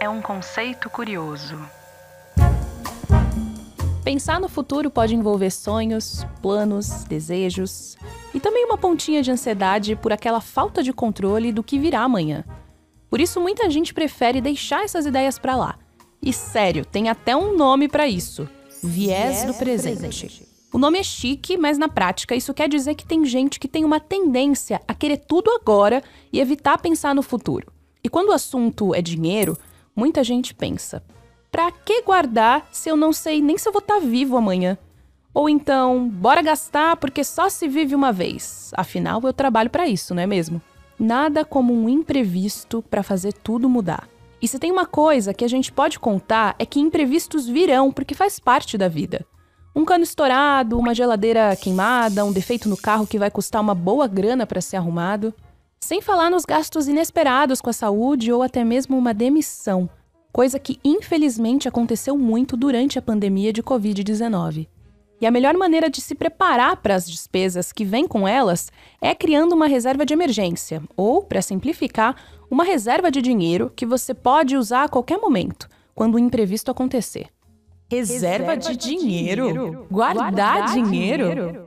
é um conceito curioso. Pensar no futuro pode envolver sonhos, planos, desejos e também uma pontinha de ansiedade por aquela falta de controle do que virá amanhã. Por isso, muita gente prefere deixar essas ideias para lá. E sério, tem até um nome para isso: viés, do presente. presente. O nome é chique, mas na prática isso quer dizer que tem gente que tem uma tendência a querer tudo agora e evitar pensar no futuro. E quando o assunto é dinheiro, muita gente pensa: pra que guardar se eu não sei nem se eu vou estar tá vivo amanhã? Ou então, bora gastar porque só se vive uma vez. Afinal, eu trabalho para isso, não é mesmo? Nada como um imprevisto para fazer tudo mudar. E se tem uma coisa que a gente pode contar é que imprevistos virão porque faz parte da vida. Um cano estourado, uma geladeira queimada, um defeito no carro que vai custar uma boa grana para ser arrumado. Sem falar nos gastos inesperados com a saúde ou até mesmo uma demissão, coisa que infelizmente aconteceu muito durante a pandemia de Covid-19. E a melhor maneira de se preparar para as despesas que vêm com elas é criando uma reserva de emergência, ou, para simplificar, uma reserva de dinheiro que você pode usar a qualquer momento, quando o imprevisto acontecer. Reserva, de, de dinheiro? dinheiro? Guardar, Guardar dinheiro? dinheiro?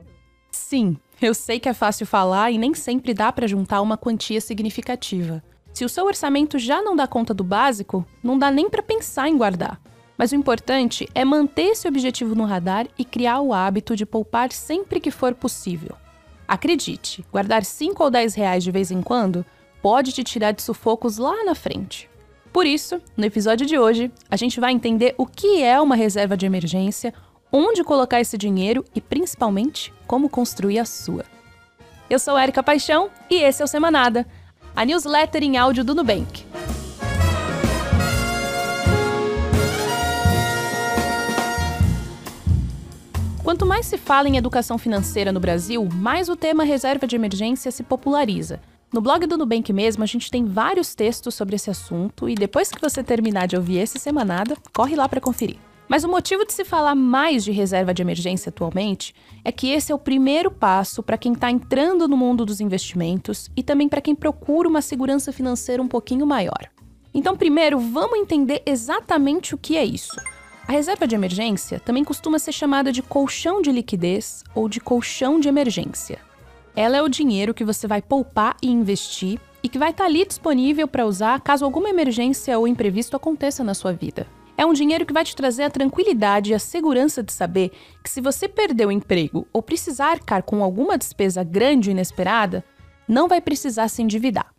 Sim, eu sei que é fácil falar e nem sempre dá para juntar uma quantia significativa. Se o seu orçamento já não dá conta do básico, não dá nem para pensar em guardar. Mas o importante é manter esse objetivo no radar e criar o hábito de poupar sempre que for possível. Acredite, guardar 5 ou 10 reais de vez em quando pode te tirar de sufocos lá na frente. Por isso, no episódio de hoje, a gente vai entender o que é uma reserva de emergência, onde colocar esse dinheiro e principalmente como construir a sua. Eu sou Érica Paixão e esse é o Semanada, a newsletter em áudio do Nubank. Quanto mais se fala em educação financeira no Brasil, mais o tema reserva de emergência se populariza. No blog do Nubank mesmo, a gente tem vários textos sobre esse assunto e depois que você terminar de ouvir esse semanada, corre lá para conferir. Mas o motivo de se falar mais de reserva de emergência atualmente é que esse é o primeiro passo para quem está entrando no mundo dos investimentos e também para quem procura uma segurança financeira um pouquinho maior. Então, primeiro, vamos entender exatamente o que é isso. A reserva de emergência também costuma ser chamada de colchão de liquidez ou de colchão de emergência. Ela é o dinheiro que você vai poupar e investir e que vai estar tá ali disponível para usar caso alguma emergência ou imprevisto aconteça na sua vida. É um dinheiro que vai te trazer a tranquilidade e a segurança de saber que se você perder o emprego ou precisar arcar com alguma despesa grande e inesperada, não vai precisar se endividar.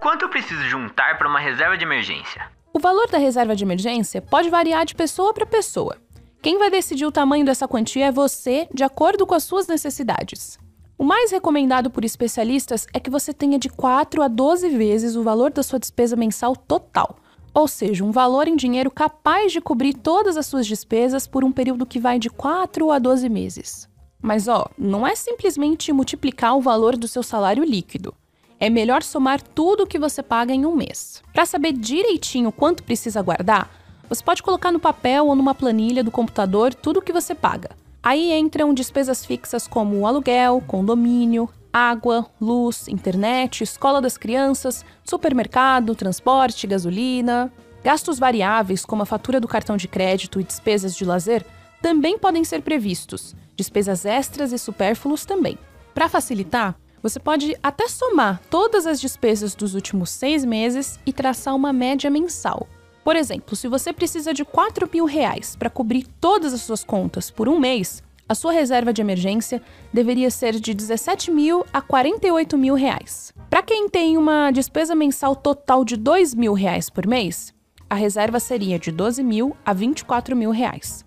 Quanto eu preciso juntar para uma reserva de emergência? O valor da reserva de emergência pode variar de pessoa para pessoa. Quem vai decidir o tamanho dessa quantia é você, de acordo com as suas necessidades. O mais recomendado por especialistas é que você tenha de 4 a 12 vezes o valor da sua despesa mensal total, ou seja, um valor em dinheiro capaz de cobrir todas as suas despesas por um período que vai de 4 a 12 meses. Mas ó, não é simplesmente multiplicar o valor do seu salário líquido. É melhor somar tudo o que você paga em um mês. Para saber direitinho quanto precisa guardar, você pode colocar no papel ou numa planilha do computador tudo o que você paga. Aí entram despesas fixas como aluguel, condomínio, água, luz, internet, escola das crianças, supermercado, transporte, gasolina. Gastos variáveis, como a fatura do cartão de crédito e despesas de lazer, também podem ser previstos. Despesas extras e supérfluos também. Para facilitar, você pode até somar todas as despesas dos últimos seis meses e traçar uma média mensal. Por exemplo, se você precisa de 4 mil reais para cobrir todas as suas contas por um mês, a sua reserva de emergência deveria ser de 17 mil a 48 mil reais. Para quem tem uma despesa mensal total de 2 mil reais por mês, a reserva seria de 12 mil a 24 mil reais.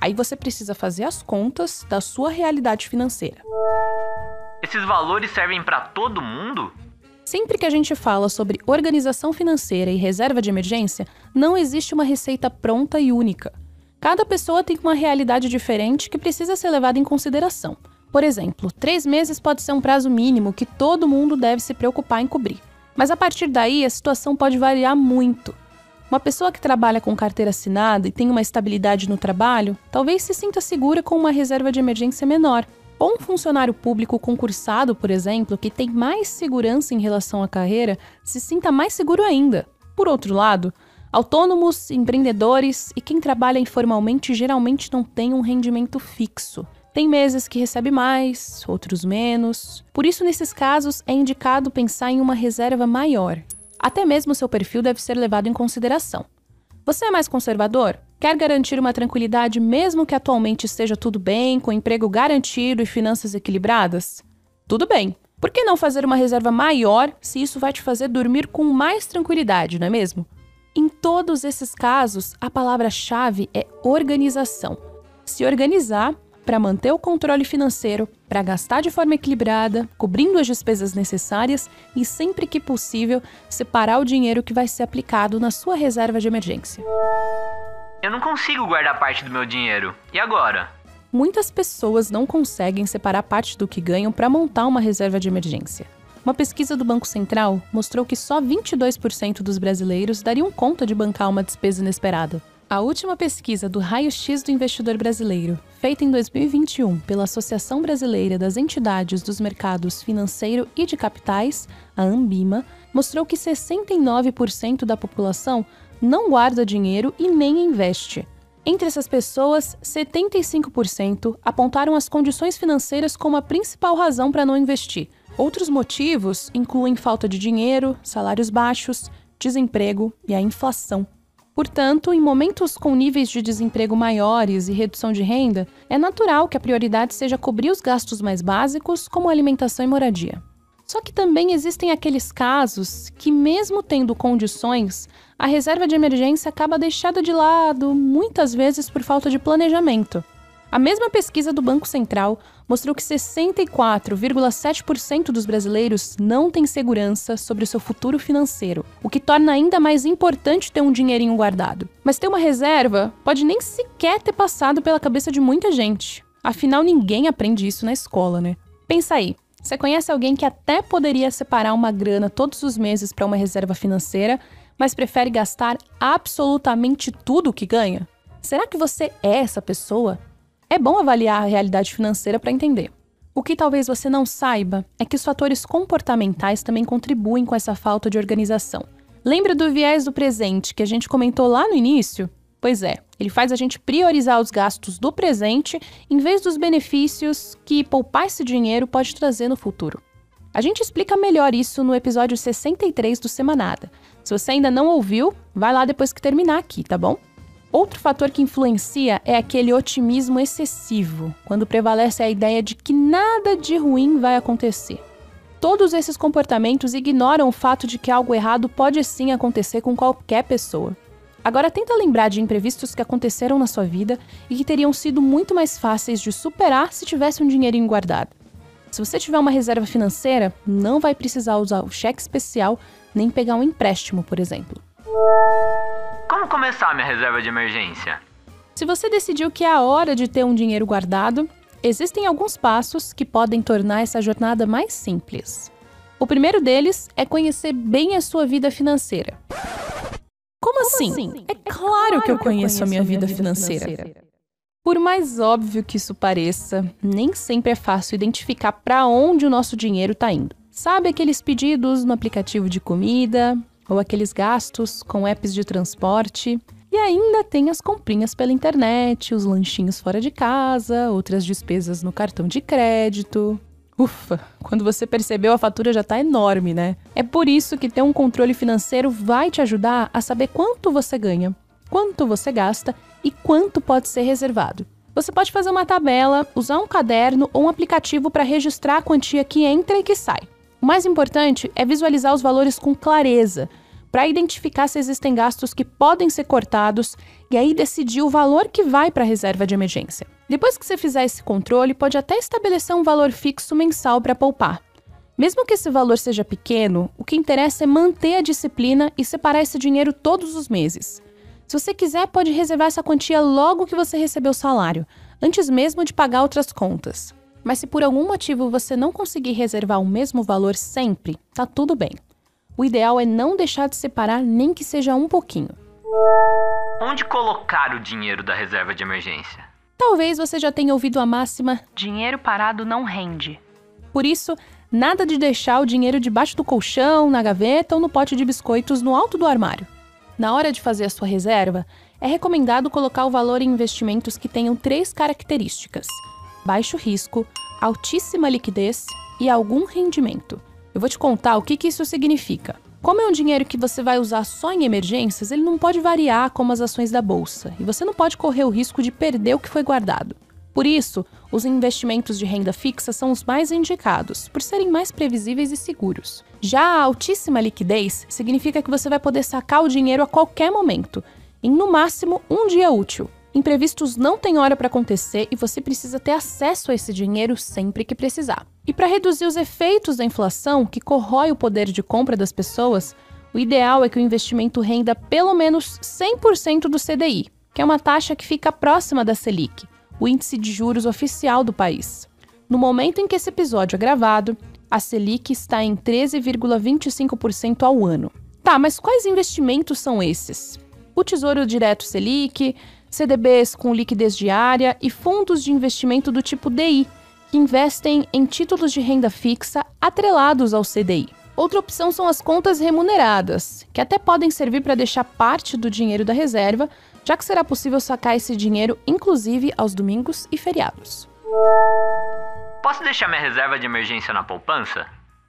Aí você precisa fazer as contas da sua realidade financeira. Esses valores servem para todo mundo? Sempre que a gente fala sobre organização financeira e reserva de emergência, não existe uma receita pronta e única. Cada pessoa tem uma realidade diferente que precisa ser levada em consideração. Por exemplo, três meses pode ser um prazo mínimo que todo mundo deve se preocupar em cobrir. Mas a partir daí, a situação pode variar muito. Uma pessoa que trabalha com carteira assinada e tem uma estabilidade no trabalho, talvez se sinta segura com uma reserva de emergência menor, ou um funcionário público concursado, por exemplo, que tem mais segurança em relação à carreira, se sinta mais seguro ainda. Por outro lado, autônomos, empreendedores e quem trabalha informalmente geralmente não tem um rendimento fixo. Tem meses que recebe mais, outros menos. Por isso, nesses casos, é indicado pensar em uma reserva maior. Até mesmo seu perfil deve ser levado em consideração. Você é mais conservador? Quer garantir uma tranquilidade mesmo que atualmente esteja tudo bem, com emprego garantido e finanças equilibradas? Tudo bem. Por que não fazer uma reserva maior se isso vai te fazer dormir com mais tranquilidade, não é mesmo? Em todos esses casos, a palavra-chave é organização. Se organizar para manter o controle financeiro, para gastar de forma equilibrada, cobrindo as despesas necessárias e, sempre que possível, separar o dinheiro que vai ser aplicado na sua reserva de emergência. Eu não consigo guardar parte do meu dinheiro. E agora? Muitas pessoas não conseguem separar parte do que ganham para montar uma reserva de emergência. Uma pesquisa do Banco Central mostrou que só 22% dos brasileiros dariam conta de bancar uma despesa inesperada. A última pesquisa do Raio-X do Investidor Brasileiro, feita em 2021 pela Associação Brasileira das Entidades dos Mercados Financeiro e de Capitais, a Ambima, mostrou que 69% da população não guarda dinheiro e nem investe. Entre essas pessoas, 75% apontaram as condições financeiras como a principal razão para não investir. Outros motivos incluem falta de dinheiro, salários baixos, desemprego e a inflação. Portanto, em momentos com níveis de desemprego maiores e redução de renda, é natural que a prioridade seja cobrir os gastos mais básicos, como alimentação e moradia. Só que também existem aqueles casos que, mesmo tendo condições, a reserva de emergência acaba deixada de lado, muitas vezes por falta de planejamento. A mesma pesquisa do Banco Central mostrou que 64,7% dos brasileiros não têm segurança sobre o seu futuro financeiro, o que torna ainda mais importante ter um dinheirinho guardado. Mas ter uma reserva pode nem sequer ter passado pela cabeça de muita gente. Afinal, ninguém aprende isso na escola, né? Pensa aí, você conhece alguém que até poderia separar uma grana todos os meses para uma reserva financeira, mas prefere gastar absolutamente tudo o que ganha? Será que você é essa pessoa? É bom avaliar a realidade financeira para entender. O que talvez você não saiba é que os fatores comportamentais também contribuem com essa falta de organização. Lembra do viés do presente que a gente comentou lá no início? Pois é, ele faz a gente priorizar os gastos do presente em vez dos benefícios que poupar esse dinheiro pode trazer no futuro. A gente explica melhor isso no episódio 63 do Semanada. Se você ainda não ouviu, vai lá depois que terminar aqui, tá bom? Outro fator que influencia é aquele otimismo excessivo, quando prevalece a ideia de que nada de ruim vai acontecer. Todos esses comportamentos ignoram o fato de que algo errado pode sim acontecer com qualquer pessoa. Agora tenta lembrar de imprevistos que aconteceram na sua vida e que teriam sido muito mais fáceis de superar se tivesse um dinheirinho guardado. Se você tiver uma reserva financeira, não vai precisar usar o cheque especial nem pegar um empréstimo, por exemplo. Como começar minha reserva de emergência? Se você decidiu que é a hora de ter um dinheiro guardado, existem alguns passos que podem tornar essa jornada mais simples. O primeiro deles é conhecer bem a sua vida financeira. Como, Como assim? assim? É, é claro que eu conheço a minha vida financeira. financeira. Por mais óbvio que isso pareça, nem sempre é fácil identificar para onde o nosso dinheiro está indo. Sabe aqueles pedidos no aplicativo de comida, ou aqueles gastos com apps de transporte. E ainda tem as comprinhas pela internet, os lanchinhos fora de casa, outras despesas no cartão de crédito. Ufa, quando você percebeu a fatura já está enorme, né? É por isso que ter um controle financeiro vai te ajudar a saber quanto você ganha, quanto você gasta e quanto pode ser reservado. Você pode fazer uma tabela, usar um caderno ou um aplicativo para registrar a quantia que entra e que sai. O mais importante é visualizar os valores com clareza, para identificar se existem gastos que podem ser cortados e aí decidir o valor que vai para a reserva de emergência. Depois que você fizer esse controle, pode até estabelecer um valor fixo mensal para poupar. Mesmo que esse valor seja pequeno, o que interessa é manter a disciplina e separar esse dinheiro todos os meses. Se você quiser, pode reservar essa quantia logo que você receber o salário, antes mesmo de pagar outras contas. Mas se por algum motivo você não conseguir reservar o mesmo valor sempre, tá tudo bem. O ideal é não deixar de separar nem que seja um pouquinho. Onde colocar o dinheiro da reserva de emergência? Talvez você já tenha ouvido a máxima: dinheiro parado não rende. Por isso, Nada de deixar o dinheiro debaixo do colchão, na gaveta ou no pote de biscoitos no alto do armário. Na hora de fazer a sua reserva, é recomendado colocar o valor em investimentos que tenham três características: baixo risco, altíssima liquidez e algum rendimento. Eu vou te contar o que, que isso significa. Como é um dinheiro que você vai usar só em emergências, ele não pode variar como as ações da bolsa e você não pode correr o risco de perder o que foi guardado. Por isso, os investimentos de renda fixa são os mais indicados, por serem mais previsíveis e seguros. Já a altíssima liquidez significa que você vai poder sacar o dinheiro a qualquer momento, em no máximo um dia útil. Imprevistos não têm hora para acontecer e você precisa ter acesso a esse dinheiro sempre que precisar. E para reduzir os efeitos da inflação, que corrói o poder de compra das pessoas, o ideal é que o investimento renda pelo menos 100% do CDI, que é uma taxa que fica próxima da Selic, o índice de juros oficial do país. No momento em que esse episódio é gravado, a Selic está em 13,25% ao ano. Tá, mas quais investimentos são esses? O Tesouro Direto Selic, CDBs com liquidez diária e fundos de investimento do tipo DI, que investem em títulos de renda fixa atrelados ao CDI. Outra opção são as contas remuneradas, que até podem servir para deixar parte do dinheiro da reserva, já que será possível sacar esse dinheiro inclusive aos domingos e feriados. Posso deixar minha reserva de emergência na poupança?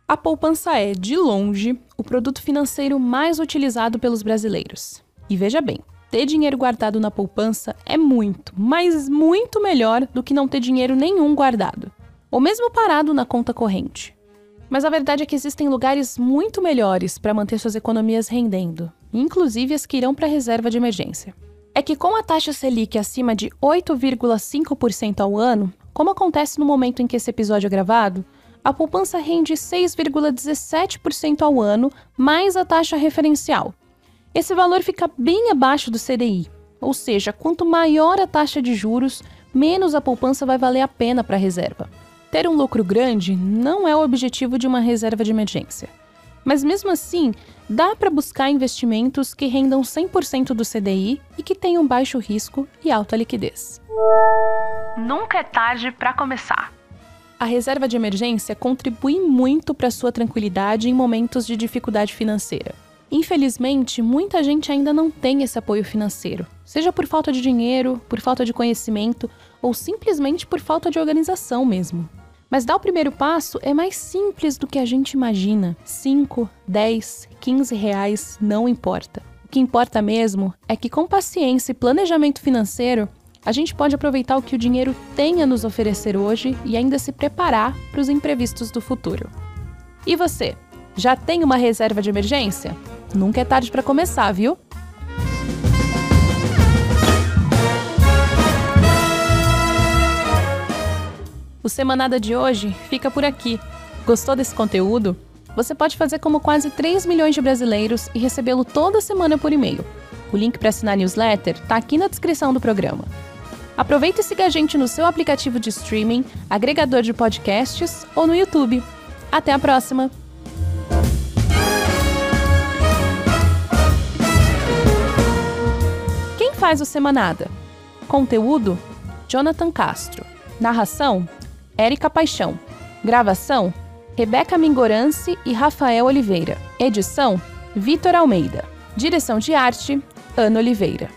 A poupança é, de longe, o produto financeiro mais utilizado pelos brasileiros. E veja bem, ter dinheiro guardado na poupança é muito, mas muito melhor do que não ter dinheiro nenhum guardado, ou mesmo parado na conta corrente. Mas a verdade é que existem lugares muito melhores para manter suas economias rendendo, inclusive as que irão para a reserva de emergência. É que com a taxa Selic acima de 8,5% ao ano, como acontece no momento em que esse episódio é gravado, a poupança rende 6,17% ao ano mais a taxa referencial, esse valor fica bem abaixo do CDI, ou seja, quanto maior a taxa de juros, menos a poupança vai valer a pena para a reserva. Ter um lucro grande não é o objetivo de uma reserva de emergência. Mas mesmo assim, dá para buscar investimentos que rendam 100% do CDI e que tenham baixo risco e alta liquidez. Nunca é tarde para começar. A reserva de emergência contribui muito para sua tranquilidade em momentos de dificuldade financeira. Infelizmente, muita gente ainda não tem esse apoio financeiro, seja por falta de dinheiro, por falta de conhecimento ou simplesmente por falta de organização mesmo. Mas dar o primeiro passo é mais simples do que a gente imagina. 5, 10, 15 reais não importa. O que importa mesmo é que com paciência e planejamento financeiro, a gente pode aproveitar o que o dinheiro tem a nos oferecer hoje e ainda se preparar para os imprevistos do futuro. E você, já tem uma reserva de emergência? Nunca é tarde para começar, viu? O Semanada de hoje fica por aqui. Gostou desse conteúdo? Você pode fazer como quase 3 milhões de brasileiros e recebê-lo toda semana por e-mail. O link para assinar a newsletter está aqui na descrição do programa. Aproveite e siga a gente no seu aplicativo de streaming, agregador de podcasts ou no YouTube. Até a próxima! Faz o Semanada? Conteúdo: Jonathan Castro. Narração: Érica Paixão. Gravação: Rebeca Mingorance e Rafael Oliveira. Edição: Vitor Almeida. Direção de arte: Ana Oliveira.